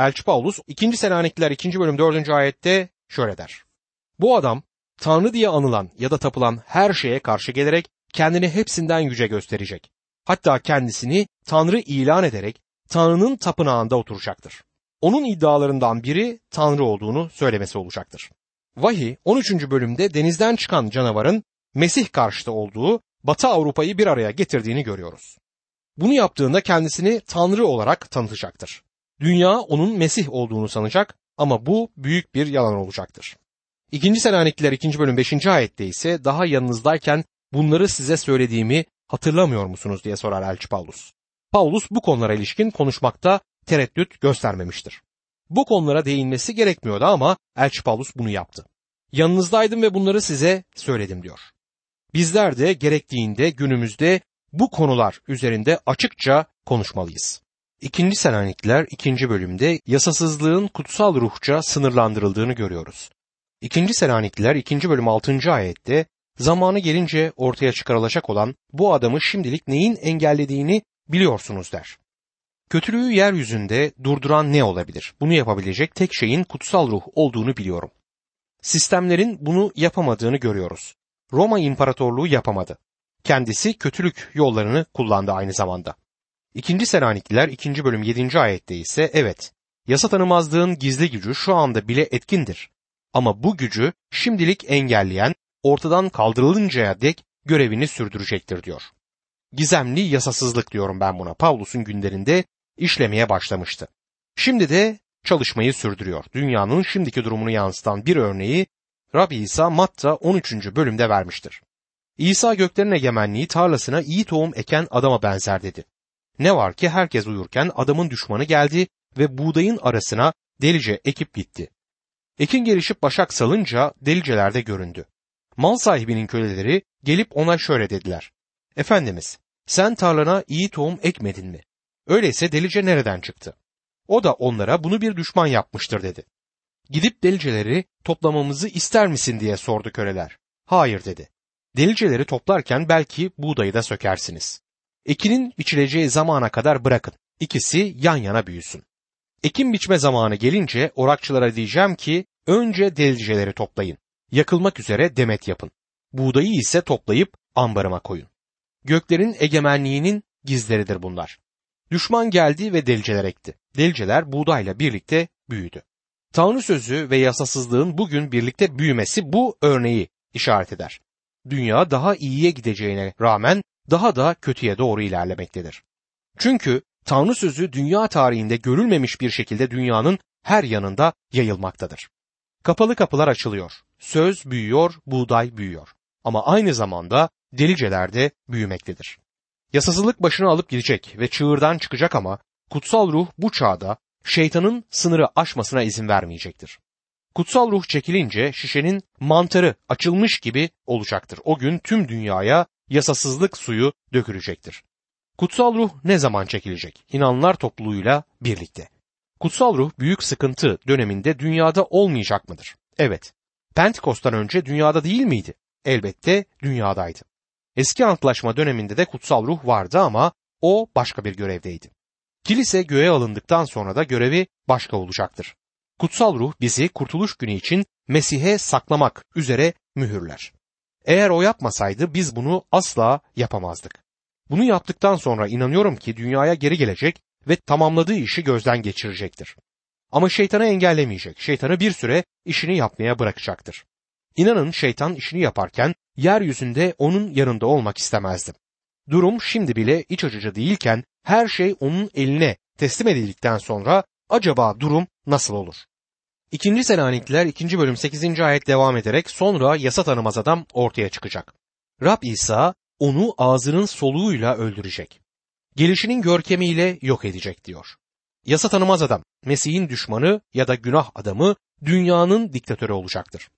Elçi Paulus 2. Selanikliler 2. bölüm 4. ayette şöyle der. Bu adam Tanrı diye anılan ya da tapılan her şeye karşı gelerek kendini hepsinden yüce gösterecek. Hatta kendisini Tanrı ilan ederek Tanrı'nın tapınağında oturacaktır. Onun iddialarından biri Tanrı olduğunu söylemesi olacaktır. Vahiy 13. bölümde denizden çıkan canavarın Mesih karşıtı olduğu Batı Avrupa'yı bir araya getirdiğini görüyoruz. Bunu yaptığında kendisini Tanrı olarak tanıtacaktır. Dünya onun Mesih olduğunu sanacak ama bu büyük bir yalan olacaktır. İkinci Selanikliler 2. bölüm 5. ayette ise daha yanınızdayken bunları size söylediğimi hatırlamıyor musunuz diye sorar Elçi Paulus. Paulus bu konulara ilişkin konuşmakta tereddüt göstermemiştir. Bu konulara değinmesi gerekmiyordu ama Elçi Paulus bunu yaptı. Yanınızdaydım ve bunları size söyledim diyor. Bizler de gerektiğinde günümüzde bu konular üzerinde açıkça konuşmalıyız. İkinci Selanikliler ikinci bölümde yasasızlığın kutsal ruhça sınırlandırıldığını görüyoruz. İkinci Selanikliler ikinci bölüm altıncı ayette zamanı gelince ortaya çıkarılacak olan bu adamı şimdilik neyin engellediğini biliyorsunuz der. Kötülüğü yeryüzünde durduran ne olabilir? Bunu yapabilecek tek şeyin kutsal ruh olduğunu biliyorum. Sistemlerin bunu yapamadığını görüyoruz. Roma İmparatorluğu yapamadı. Kendisi kötülük yollarını kullandı aynı zamanda. İkinci Selanikliler 2. bölüm 7. ayette ise evet, yasa tanımazlığın gizli gücü şu anda bile etkindir. Ama bu gücü şimdilik engelleyen, ortadan kaldırılıncaya dek görevini sürdürecektir diyor. Gizemli yasasızlık diyorum ben buna. Pavlus'un günlerinde işlemeye başlamıştı. Şimdi de çalışmayı sürdürüyor. Dünyanın şimdiki durumunu yansıtan bir örneği Rabbi İsa Matta 13. bölümde vermiştir. İsa göklerin egemenliği tarlasına iyi tohum eken adama benzer dedi. Ne var ki herkes uyurken adamın düşmanı geldi ve buğdayın arasına delice ekip gitti. Ekin gelişip başak salınca deliceler de göründü. Mal sahibinin köleleri gelip ona şöyle dediler. Efendimiz, sen tarlana iyi tohum ekmedin mi? Öyleyse delice nereden çıktı? O da onlara bunu bir düşman yapmıştır dedi. Gidip deliceleri toplamamızı ister misin diye sordu köleler. Hayır dedi. Deliceleri toplarken belki buğdayı da sökersiniz. Ekinin biçileceği zamana kadar bırakın. İkisi yan yana büyüsün. Ekim biçme zamanı gelince orakçılara diyeceğim ki önce delicileri toplayın. Yakılmak üzere demet yapın. Buğdayı ise toplayıp ambarıma koyun. Göklerin egemenliğinin gizleridir bunlar. Düşman geldi ve deliceler ekti. Deliceler buğdayla birlikte büyüdü. Tanrı sözü ve yasasızlığın bugün birlikte büyümesi bu örneği işaret eder. Dünya daha iyiye gideceğine rağmen daha da kötüye doğru ilerlemektedir. Çünkü Tanrı sözü dünya tarihinde görülmemiş bir şekilde dünyanın her yanında yayılmaktadır. Kapalı kapılar açılıyor. Söz büyüyor, buğday büyüyor. Ama aynı zamanda deliceler de büyümektedir. Yasasızlık başını alıp gidecek ve çığırdan çıkacak ama kutsal ruh bu çağda şeytanın sınırı aşmasına izin vermeyecektir. Kutsal ruh çekilince şişenin mantarı açılmış gibi olacaktır. O gün tüm dünyaya yasasızlık suyu dökülecektir. Kutsal ruh ne zaman çekilecek? İnanlar topluluğuyla birlikte. Kutsal ruh büyük sıkıntı döneminde dünyada olmayacak mıdır? Evet. Pentekost'tan önce dünyada değil miydi? Elbette dünyadaydı. Eski antlaşma döneminde de kutsal ruh vardı ama o başka bir görevdeydi. Kilise göğe alındıktan sonra da görevi başka olacaktır. Kutsal ruh bizi kurtuluş günü için Mesih'e saklamak üzere mühürler. Eğer o yapmasaydı biz bunu asla yapamazdık. Bunu yaptıktan sonra inanıyorum ki dünyaya geri gelecek ve tamamladığı işi gözden geçirecektir. Ama şeytanı engellemeyecek. Şeytanı bir süre işini yapmaya bırakacaktır. İnanın şeytan işini yaparken yeryüzünde onun yanında olmak istemezdim. Durum şimdi bile iç açıcı değilken her şey onun eline teslim edildikten sonra acaba durum nasıl olur? İkinci Selanikliler 2. bölüm 8. ayet devam ederek sonra yasa tanımaz adam ortaya çıkacak. Rab İsa onu ağzının soluğuyla öldürecek. Gelişinin görkemiyle yok edecek diyor. Yasa tanımaz adam, Mesih'in düşmanı ya da günah adamı dünyanın diktatörü olacaktır.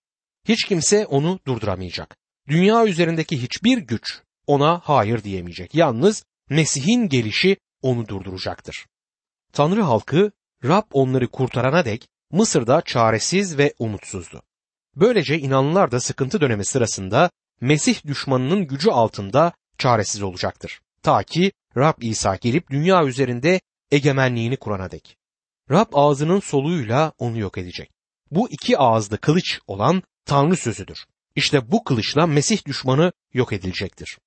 Hiç kimse onu durduramayacak. Dünya üzerindeki hiçbir güç ona hayır diyemeyecek. Yalnız Mesih'in gelişi onu durduracaktır. Tanrı halkı Rab onları kurtarana dek Mısır'da çaresiz ve umutsuzdu. Böylece inanlılar da sıkıntı dönemi sırasında Mesih düşmanının gücü altında çaresiz olacaktır. Ta ki Rab İsa gelip dünya üzerinde egemenliğini kurana dek. Rab ağzının soluğuyla onu yok edecek. Bu iki ağızlı kılıç olan Tanrı sözüdür. İşte bu kılıçla Mesih düşmanı yok edilecektir.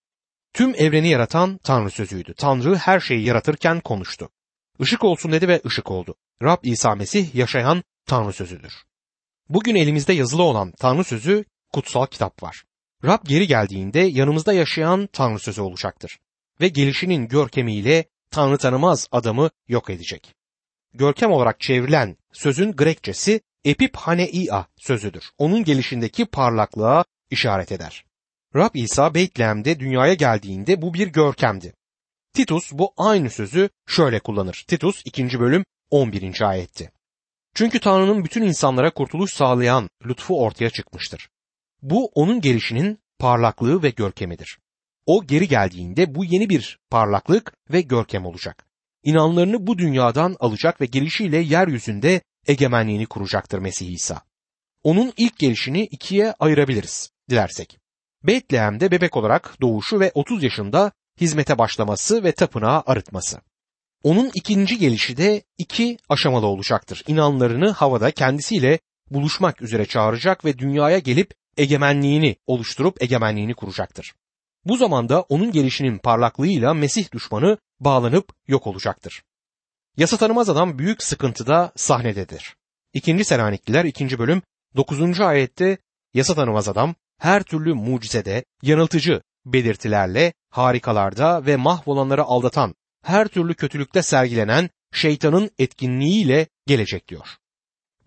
Tüm evreni yaratan Tanrı sözüydü. Tanrı her şeyi yaratırken konuştu. Işık olsun dedi ve ışık oldu. Rab İsa Mesih yaşayan Tanrı sözüdür. Bugün elimizde yazılı olan Tanrı sözü kutsal kitap var. Rab geri geldiğinde yanımızda yaşayan Tanrı sözü olacaktır. Ve gelişinin görkemiyle Tanrı tanımaz adamı yok edecek. Görkem olarak çevrilen sözün Grekçesi epiphaneia sözüdür. Onun gelişindeki parlaklığa işaret eder. Rab İsa Beytlehem'de dünyaya geldiğinde bu bir görkemdi. Titus bu aynı sözü şöyle kullanır. Titus 2. bölüm 11. ayetti. Çünkü Tanrı'nın bütün insanlara kurtuluş sağlayan lütfu ortaya çıkmıştır. Bu onun gelişinin parlaklığı ve görkemidir. O geri geldiğinde bu yeni bir parlaklık ve görkem olacak. İnanlarını bu dünyadan alacak ve gelişiyle yeryüzünde egemenliğini kuracaktır Mesih İsa. Onun ilk gelişini ikiye ayırabiliriz dilersek. Betlehem'de bebek olarak doğuşu ve 30 yaşında hizmete başlaması ve tapınağı arıtması. Onun ikinci gelişi de iki aşamalı olacaktır. İnanlarını havada kendisiyle buluşmak üzere çağıracak ve dünyaya gelip egemenliğini oluşturup egemenliğini kuracaktır. Bu zamanda onun gelişinin parlaklığıyla Mesih düşmanı bağlanıp yok olacaktır. Yasa tanımaz adam büyük sıkıntıda sahnededir. İkinci Selanikliler 2. bölüm 9. ayette yasa tanımaz adam her türlü mucizede, yanıltıcı belirtilerle, harikalarda ve mahvolanları aldatan, her türlü kötülükte sergilenen şeytanın etkinliğiyle gelecek diyor.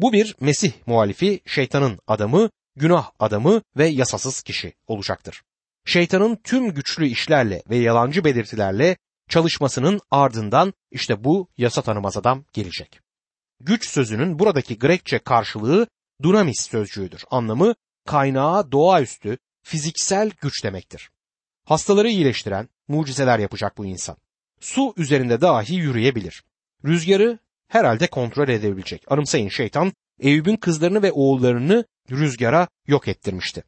Bu bir Mesih muhalifi, şeytanın adamı, günah adamı ve yasasız kişi olacaktır. Şeytanın tüm güçlü işlerle ve yalancı belirtilerle çalışmasının ardından işte bu yasa tanımaz adam gelecek. Güç sözünün buradaki Grekçe karşılığı dunamis sözcüğüdür. Anlamı kaynağı doğaüstü, fiziksel güç demektir. Hastaları iyileştiren mucizeler yapacak bu insan. Su üzerinde dahi yürüyebilir. Rüzgarı herhalde kontrol edebilecek. Anımsayın şeytan Eyüp'ün kızlarını ve oğullarını rüzgara yok ettirmişti.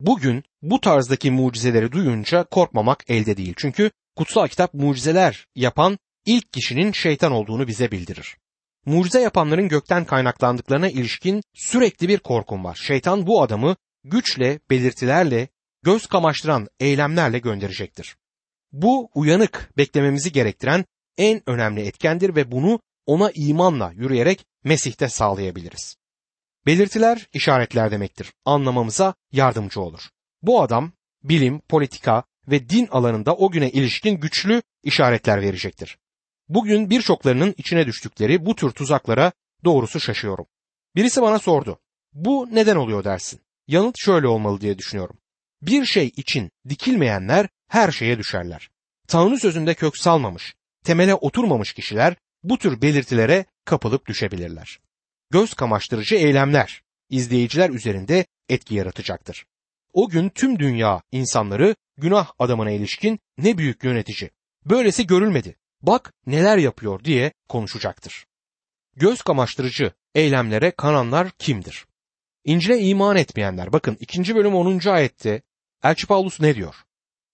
Bugün bu tarzdaki mucizeleri duyunca korkmamak elde değil. Çünkü kutsal kitap mucizeler yapan ilk kişinin şeytan olduğunu bize bildirir. Mucize yapanların gökten kaynaklandıklarına ilişkin sürekli bir korkum var. Şeytan bu adamı güçle, belirtilerle, göz kamaştıran eylemlerle gönderecektir. Bu uyanık beklememizi gerektiren en önemli etkendir ve bunu ona imanla yürüyerek Mesih'te sağlayabiliriz. Belirtiler işaretler demektir. Anlamamıza yardımcı olur. Bu adam bilim, politika ve din alanında o güne ilişkin güçlü işaretler verecektir. Bugün birçoklarının içine düştükleri bu tür tuzaklara doğrusu şaşıyorum. Birisi bana sordu. Bu neden oluyor dersin? Yanıt şöyle olmalı diye düşünüyorum. Bir şey için dikilmeyenler her şeye düşerler. Tanrı sözünde kök salmamış, temele oturmamış kişiler bu tür belirtilere kapılıp düşebilirler. Göz kamaştırıcı eylemler izleyiciler üzerinde etki yaratacaktır. O gün tüm dünya insanları günah adamına ilişkin ne büyük yönetici. Böylesi görülmedi. Bak neler yapıyor diye konuşacaktır. Göz kamaştırıcı eylemlere kananlar kimdir? İncil'e iman etmeyenler. Bakın 2. bölüm 10. ayette Elçi Paulus ne diyor?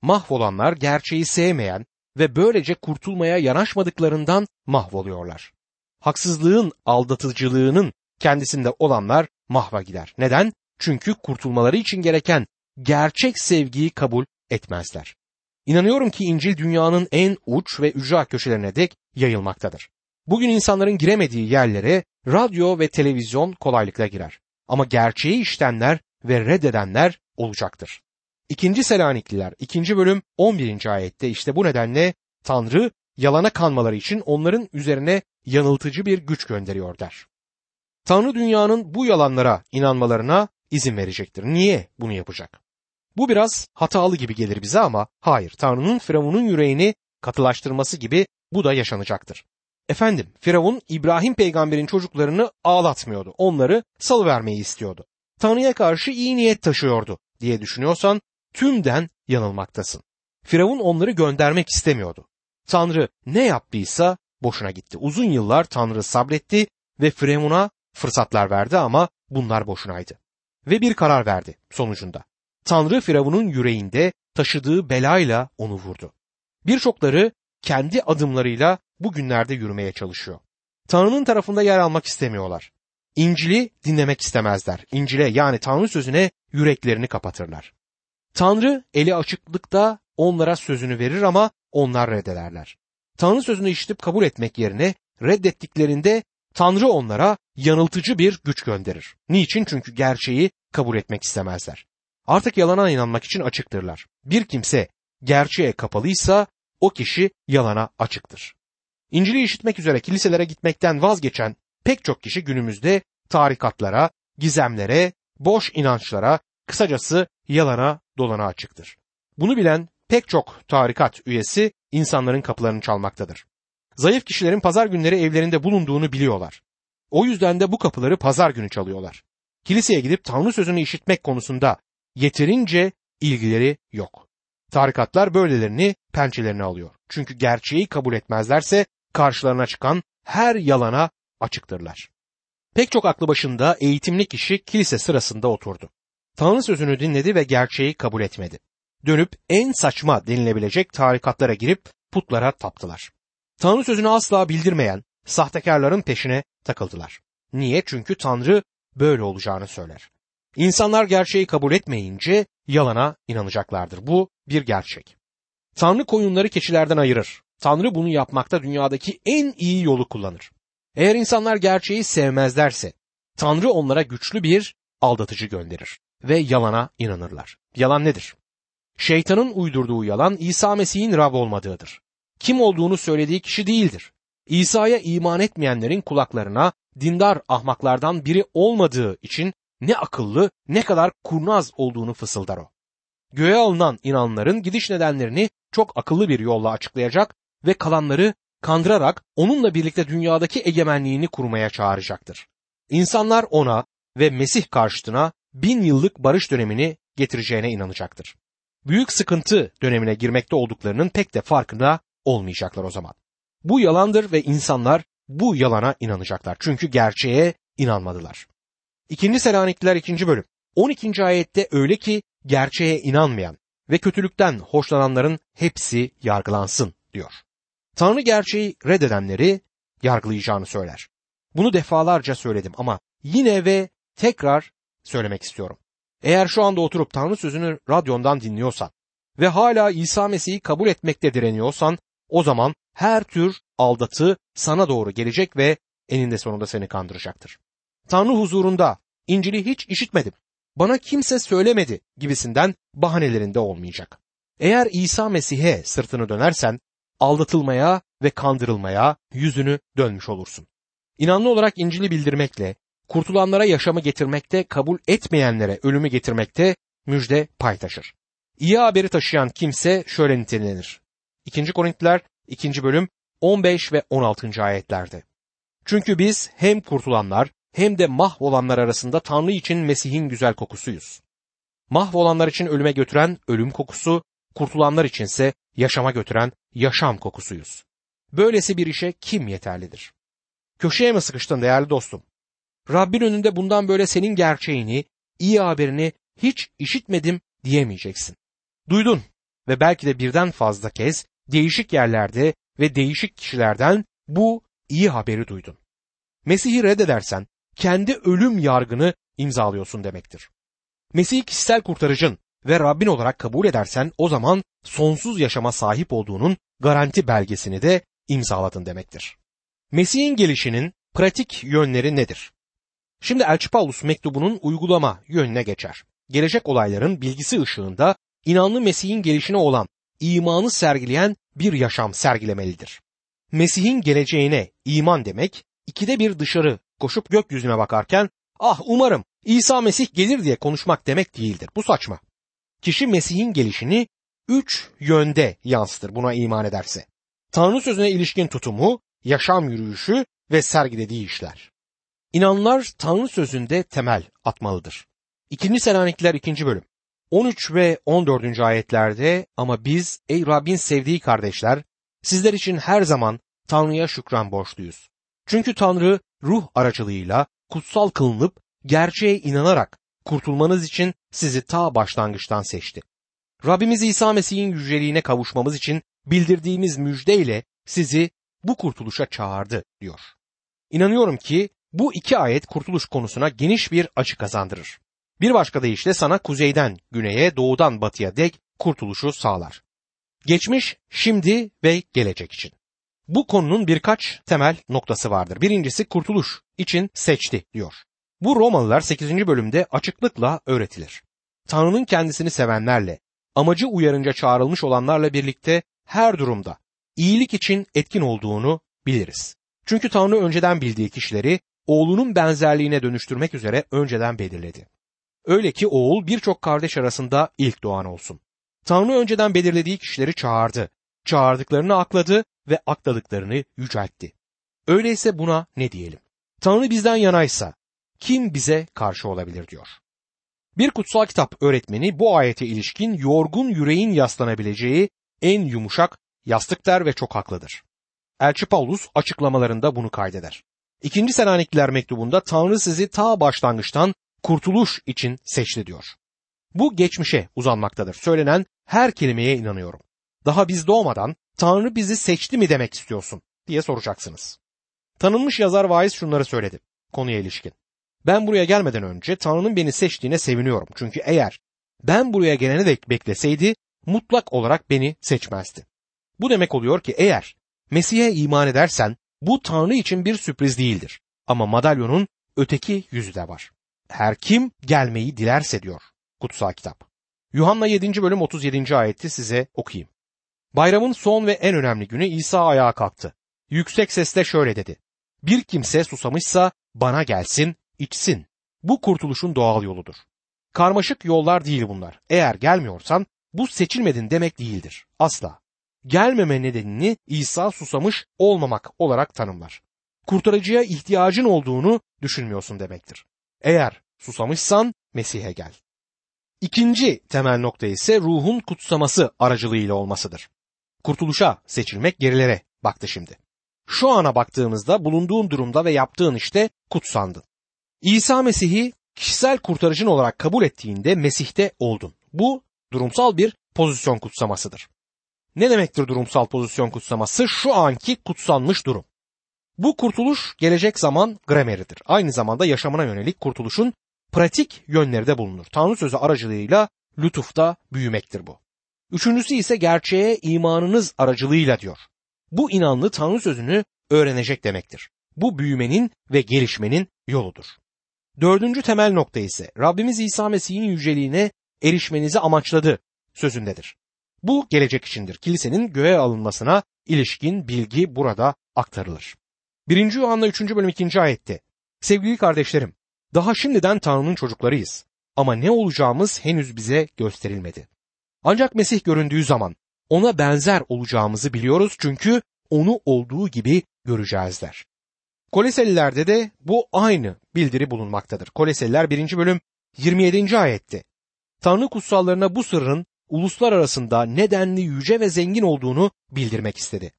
Mahvolanlar gerçeği sevmeyen ve böylece kurtulmaya yanaşmadıklarından mahvoluyorlar. Haksızlığın aldatıcılığının kendisinde olanlar mahva gider. Neden? Çünkü kurtulmaları için gereken gerçek sevgiyi kabul etmezler. İnanıyorum ki İncil dünyanın en uç ve ücra köşelerine dek yayılmaktadır. Bugün insanların giremediği yerlere radyo ve televizyon kolaylıkla girer. Ama gerçeği iştenler ve reddedenler olacaktır. İkinci Selanikliler 2. bölüm 11. ayette işte bu nedenle Tanrı yalana kanmaları için onların üzerine yanıltıcı bir güç gönderiyor der. Tanrı dünyanın bu yalanlara inanmalarına izin verecektir. Niye bunu yapacak? Bu biraz hatalı gibi gelir bize ama hayır Tanrı'nın Firavun'un yüreğini katılaştırması gibi bu da yaşanacaktır. Efendim Firavun İbrahim peygamberin çocuklarını ağlatmıyordu. Onları salıvermeyi istiyordu. Tanrı'ya karşı iyi niyet taşıyordu diye düşünüyorsan tümden yanılmaktasın. Firavun onları göndermek istemiyordu. Tanrı ne yaptıysa boşuna gitti. Uzun yıllar Tanrı sabretti ve Firavun'a fırsatlar verdi ama bunlar boşunaydı. Ve bir karar verdi sonucunda. Tanrı Firavun'un yüreğinde taşıdığı belayla onu vurdu. Birçokları kendi adımlarıyla bugünlerde yürümeye çalışıyor. Tanrı'nın tarafında yer almak istemiyorlar. İncil'i dinlemek istemezler. İncil'e yani Tanrı sözüne yüreklerini kapatırlar. Tanrı eli açıklıkta onlara sözünü verir ama onlar reddederler. Tanrı sözünü işitip kabul etmek yerine reddettiklerinde Tanrı onlara yanıltıcı bir güç gönderir. Niçin? Çünkü gerçeği kabul etmek istemezler. Artık yalana inanmak için açıktırlar. Bir kimse gerçeğe kapalıysa o kişi yalana açıktır. İncil'i işitmek üzere kiliselere gitmekten vazgeçen pek çok kişi günümüzde tarikatlara, gizemlere, boş inançlara, kısacası yalana dolana açıktır. Bunu bilen pek çok tarikat üyesi insanların kapılarını çalmaktadır. Zayıf kişilerin pazar günleri evlerinde bulunduğunu biliyorlar. O yüzden de bu kapıları pazar günü çalıyorlar. Kiliseye gidip Tanrı sözünü işitmek konusunda yeterince ilgileri yok. Tarikatlar böylelerini pençelerine alıyor. Çünkü gerçeği kabul etmezlerse karşılarına çıkan her yalana açıktırlar. Pek çok aklı başında eğitimli kişi kilise sırasında oturdu. Tanrı sözünü dinledi ve gerçeği kabul etmedi. Dönüp en saçma denilebilecek tarikatlara girip putlara taptılar. Tanrı sözünü asla bildirmeyen sahtekarların peşine takıldılar. Niye? Çünkü Tanrı böyle olacağını söyler. İnsanlar gerçeği kabul etmeyince yalana inanacaklardır. Bu bir gerçek. Tanrı koyunları keçilerden ayırır. Tanrı bunu yapmakta dünyadaki en iyi yolu kullanır. Eğer insanlar gerçeği sevmezlerse Tanrı onlara güçlü bir aldatıcı gönderir ve yalana inanırlar. Yalan nedir? Şeytanın uydurduğu yalan İsa Mesih'in Rab olmadığıdır. Kim olduğunu söylediği kişi değildir. İsa'ya iman etmeyenlerin kulaklarına dindar ahmaklardan biri olmadığı için ne akıllı ne kadar kurnaz olduğunu fısıldar o. Göğe alınan inanların gidiş nedenlerini çok akıllı bir yolla açıklayacak ve kalanları kandırarak onunla birlikte dünyadaki egemenliğini kurmaya çağıracaktır. İnsanlar ona ve Mesih karşıtına bin yıllık barış dönemini getireceğine inanacaktır. Büyük sıkıntı dönemine girmekte olduklarının pek de farkında olmayacaklar o zaman. Bu yalandır ve insanlar bu yalana inanacaklar. Çünkü gerçeğe inanmadılar. İkinci Selanikliler 2. bölüm 12. ayette öyle ki gerçeğe inanmayan ve kötülükten hoşlananların hepsi yargılansın diyor. Tanrı gerçeği reddedenleri yargılayacağını söyler. Bunu defalarca söyledim ama yine ve tekrar söylemek istiyorum. Eğer şu anda oturup Tanrı sözünü radyondan dinliyorsan ve hala İsa Mesih'i kabul etmekte direniyorsan o zaman her tür aldatı sana doğru gelecek ve eninde sonunda seni kandıracaktır. Tanrı huzurunda İncil'i hiç işitmedim, bana kimse söylemedi gibisinden bahanelerinde olmayacak. Eğer İsa Mesih'e sırtını dönersen aldatılmaya ve kandırılmaya yüzünü dönmüş olursun. İnanlı olarak İncil'i bildirmekle, kurtulanlara yaşamı getirmekte, kabul etmeyenlere ölümü getirmekte müjde pay taşır. İyi haberi taşıyan kimse şöyle nitelenir. 2. Korintiler 2. bölüm 15 ve 16. ayetlerde. Çünkü biz hem kurtulanlar hem de mahvolanlar arasında Tanrı için Mesih'in güzel kokusuyuz. Mahvolanlar için ölüme götüren ölüm kokusu, kurtulanlar içinse yaşama götüren yaşam kokusuyuz. Böylesi bir işe kim yeterlidir? Köşeye mi sıkıştın değerli dostum? Rabbin önünde bundan böyle senin gerçeğini, iyi haberini hiç işitmedim diyemeyeceksin. Duydun ve belki de birden fazla kez değişik yerlerde ve değişik kişilerden bu iyi haberi duydun. Mesih'i reddedersen kendi ölüm yargını imzalıyorsun demektir. Mesih'i kişisel kurtarıcın ve Rabbin olarak kabul edersen o zaman sonsuz yaşama sahip olduğunun garanti belgesini de imzaladın demektir. Mesih'in gelişinin pratik yönleri nedir? Şimdi Elçi Paulus mektubunun uygulama yönüne geçer. Gelecek olayların bilgisi ışığında inanlı Mesih'in gelişine olan imanı sergileyen bir yaşam sergilemelidir. Mesih'in geleceğine iman demek ikide bir dışarı koşup gökyüzüne bakarken ah umarım İsa Mesih gelir diye konuşmak demek değildir. Bu saçma. Kişi Mesih'in gelişini üç yönde yansıtır buna iman ederse. Tanrı sözüne ilişkin tutumu, yaşam yürüyüşü ve sergilediği işler. İnanlar Tanrı sözünde temel atmalıdır. 2. Selanikliler 2. bölüm 13 ve 14. ayetlerde ama biz ey Rabbin sevdiği kardeşler sizler için her zaman Tanrı'ya şükran borçluyuz. Çünkü Tanrı ruh aracılığıyla kutsal kılınıp gerçeğe inanarak kurtulmanız için sizi ta başlangıçtan seçti. Rabbimiz İsa Mesih'in yüceliğine kavuşmamız için bildirdiğimiz müjdeyle sizi bu kurtuluşa çağırdı diyor. İnanıyorum ki bu iki ayet kurtuluş konusuna geniş bir açı kazandırır. Bir başka deyişle sana kuzeyden güneye, doğudan batıya dek kurtuluşu sağlar. Geçmiş, şimdi ve gelecek için. Bu konunun birkaç temel noktası vardır. Birincisi kurtuluş için seçti diyor. Bu Romalılar 8. bölümde açıklıkla öğretilir. Tanrı'nın kendisini sevenlerle, amacı uyarınca çağrılmış olanlarla birlikte her durumda iyilik için etkin olduğunu biliriz. Çünkü Tanrı önceden bildiği kişileri oğlunun benzerliğine dönüştürmek üzere önceden belirledi. Öyle ki oğul birçok kardeş arasında ilk doğan olsun. Tanrı önceden belirlediği kişileri çağırdı. Çağırdıklarını akladı ve akladıklarını yüceltti. Öyleyse buna ne diyelim? Tanrı bizden yanaysa kim bize karşı olabilir diyor. Bir kutsal kitap öğretmeni bu ayete ilişkin yorgun yüreğin yaslanabileceği en yumuşak yastık der ve çok haklıdır. Elçi Paulus açıklamalarında bunu kaydeder. İkinci Selanikliler mektubunda Tanrı sizi ta başlangıçtan kurtuluş için seçti diyor. Bu geçmişe uzanmaktadır. Söylenen her kelimeye inanıyorum. Daha biz doğmadan Tanrı bizi seçti mi demek istiyorsun diye soracaksınız. Tanınmış yazar vaiz şunları söyledi konuya ilişkin. Ben buraya gelmeden önce Tanrı'nın beni seçtiğine seviniyorum. Çünkü eğer ben buraya gelene dek bekleseydi mutlak olarak beni seçmezdi. Bu demek oluyor ki eğer Mesih'e iman edersen bu Tanrı için bir sürpriz değildir. Ama madalyonun öteki yüzü de var. Her kim gelmeyi dilerse diyor kutsal kitap. Yuhanna 7. bölüm 37. ayeti size okuyayım. Bayramın son ve en önemli günü İsa ayağa kalktı. Yüksek sesle şöyle dedi. Bir kimse susamışsa bana gelsin, içsin. Bu kurtuluşun doğal yoludur. Karmaşık yollar değil bunlar. Eğer gelmiyorsan bu seçilmedin demek değildir. Asla. Gelmeme nedenini İsa susamış olmamak olarak tanımlar. Kurtarıcıya ihtiyacın olduğunu düşünmüyorsun demektir. Eğer susamışsan Mesih'e gel. İkinci temel nokta ise ruhun kutsaması aracılığıyla olmasıdır. Kurtuluşa seçilmek gerilere baktı şimdi. Şu ana baktığımızda bulunduğun durumda ve yaptığın işte kutsandın. İsa Mesih'i kişisel kurtarıcın olarak kabul ettiğinde Mesih'te oldun. Bu durumsal bir pozisyon kutsamasıdır. Ne demektir durumsal pozisyon kutsaması? Şu anki kutsanmış durum. Bu kurtuluş gelecek zaman grameridir. Aynı zamanda yaşamına yönelik kurtuluşun pratik yönleri de bulunur. Tanrı sözü aracılığıyla lütufta büyümektir bu. Üçüncüsü ise gerçeğe imanınız aracılığıyla diyor. Bu inanlı Tanrı sözünü öğrenecek demektir. Bu büyümenin ve gelişmenin yoludur. Dördüncü temel nokta ise Rabbimiz İsa Mesih'in yüceliğine erişmenizi amaçladı sözündedir. Bu gelecek içindir. Kilisenin göğe alınmasına ilişkin bilgi burada aktarılır. 1. Yuhanna 3. bölüm 2. ayette Sevgili kardeşlerim, daha şimdiden Tanrı'nın çocuklarıyız ama ne olacağımız henüz bize gösterilmedi. Ancak Mesih göründüğü zaman ona benzer olacağımızı biliyoruz çünkü onu olduğu gibi göreceğiz der. Koleselilerde de bu aynı bildiri bulunmaktadır. Koleseliler 1. bölüm 27. ayette Tanrı kutsallarına bu sırrın uluslar arasında nedenli yüce ve zengin olduğunu bildirmek istedi.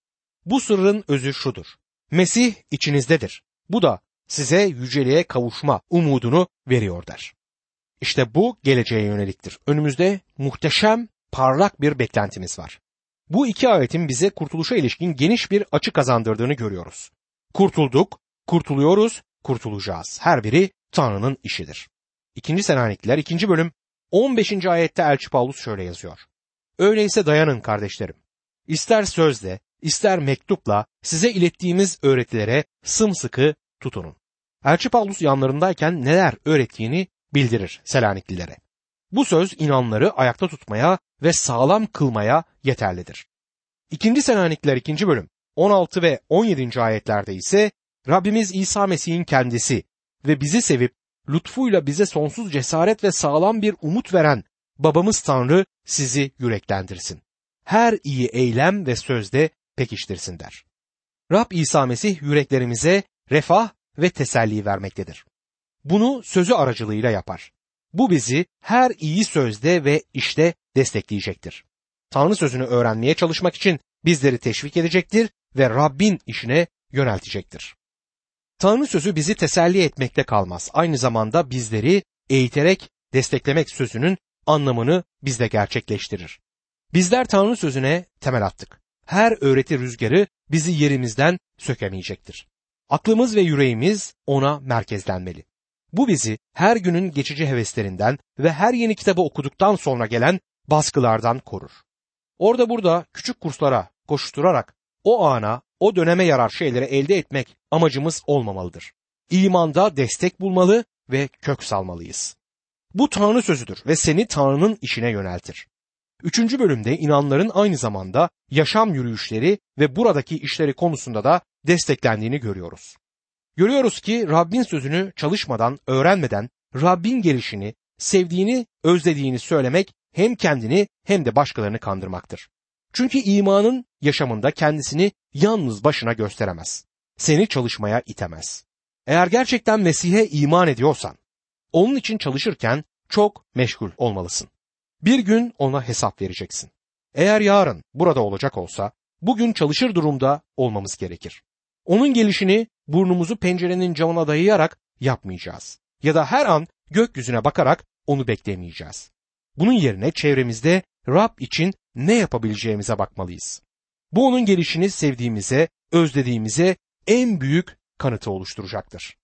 Bu sırrın özü şudur. Mesih içinizdedir. Bu da size yüceliğe kavuşma umudunu veriyor der. İşte bu geleceğe yöneliktir. Önümüzde muhteşem, parlak bir beklentimiz var. Bu iki ayetin bize kurtuluşa ilişkin geniş bir açı kazandırdığını görüyoruz. Kurtulduk, kurtuluyoruz, kurtulacağız. Her biri Tanrı'nın işidir. İkinci Selanikliler 2. bölüm 15. ayette Elçi Paulus şöyle yazıyor. Öyleyse dayanın kardeşlerim. İster sözle, ister mektupla size ilettiğimiz öğretilere sımsıkı tutunun. Elçi Paulus yanlarındayken neler öğrettiğini bildirir Selaniklilere. Bu söz inanları ayakta tutmaya ve sağlam kılmaya yeterlidir. İkinci Selanikliler 2. bölüm 16 ve 17. ayetlerde ise Rabbimiz İsa Mesih'in kendisi ve bizi sevip lütfuyla bize sonsuz cesaret ve sağlam bir umut veren babamız Tanrı sizi yüreklendirsin. Her iyi eylem ve sözde pekiştirsin der. Rab İsa Mesih yüreklerimize refah ve teselli vermektedir. Bunu sözü aracılığıyla yapar. Bu bizi her iyi sözde ve işte destekleyecektir. Tanrı sözünü öğrenmeye çalışmak için bizleri teşvik edecektir ve Rabbin işine yöneltecektir. Tanrı sözü bizi teselli etmekte kalmaz. Aynı zamanda bizleri eğiterek desteklemek sözünün anlamını bizde gerçekleştirir. Bizler Tanrı sözüne temel attık. Her öğreti rüzgarı bizi yerimizden sökemeyecektir. Aklımız ve yüreğimiz ona merkezlenmeli. Bu bizi her günün geçici heveslerinden ve her yeni kitabı okuduktan sonra gelen baskılardan korur. Orada burada küçük kurslara koşturarak o ana, o döneme yarar şeyleri elde etmek amacımız olmamalıdır. İmanda destek bulmalı ve kök salmalıyız. Bu Tanrı sözüdür ve seni Tanrı'nın işine yöneltir. Üçüncü bölümde inanların aynı zamanda yaşam yürüyüşleri ve buradaki işleri konusunda da desteklendiğini görüyoruz. Görüyoruz ki Rabbin sözünü çalışmadan, öğrenmeden Rabbin gelişini, sevdiğini, özlediğini söylemek hem kendini hem de başkalarını kandırmaktır. Çünkü imanın yaşamında kendisini yalnız başına gösteremez. Seni çalışmaya itemez. Eğer gerçekten Mesih'e iman ediyorsan, onun için çalışırken çok meşgul olmalısın. Bir gün ona hesap vereceksin. Eğer yarın burada olacak olsa, bugün çalışır durumda olmamız gerekir. Onun gelişini burnumuzu pencerenin camına dayayarak yapmayacağız. Ya da her an gökyüzüne bakarak onu beklemeyeceğiz. Bunun yerine çevremizde Rab için ne yapabileceğimize bakmalıyız. Bu onun gelişini sevdiğimize, özlediğimize en büyük kanıtı oluşturacaktır.